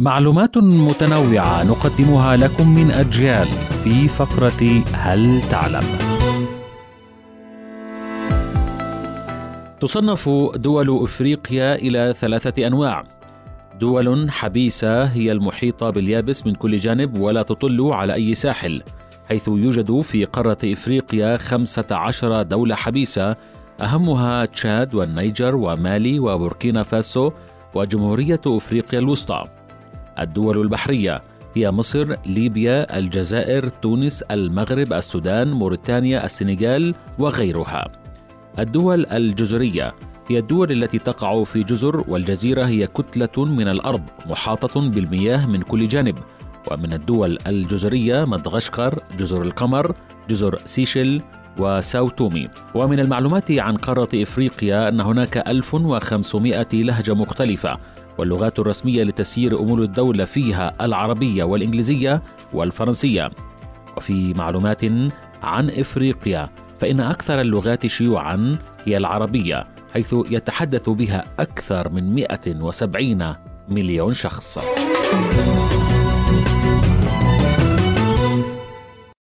معلومات متنوعة نقدمها لكم من أجيال في فقرة هل تعلم؟ تصنف دول إفريقيا إلى ثلاثة أنواع دول حبيسة هي المحيطة باليابس من كل جانب ولا تطل على أي ساحل حيث يوجد في قارة إفريقيا خمسة عشر دولة حبيسة أهمها تشاد والنيجر ومالي وبوركينا فاسو وجمهورية إفريقيا الوسطى الدول البحرية هي مصر، ليبيا، الجزائر، تونس، المغرب، السودان، موريتانيا، السنغال وغيرها. الدول الجزرية هي الدول التي تقع في جزر والجزيرة هي كتلة من الأرض محاطة بالمياه من كل جانب. ومن الدول الجزرية مدغشقر، جزر القمر، جزر سيشل وساو تومي. ومن المعلومات عن قارة إفريقيا أن هناك 1500 لهجة مختلفة. واللغات الرسمية لتسيير أمور الدولة فيها العربية والإنجليزية والفرنسية وفي معلومات عن إفريقيا فإن أكثر اللغات شيوعا هي العربية حيث يتحدث بها أكثر من 170 مليون شخص.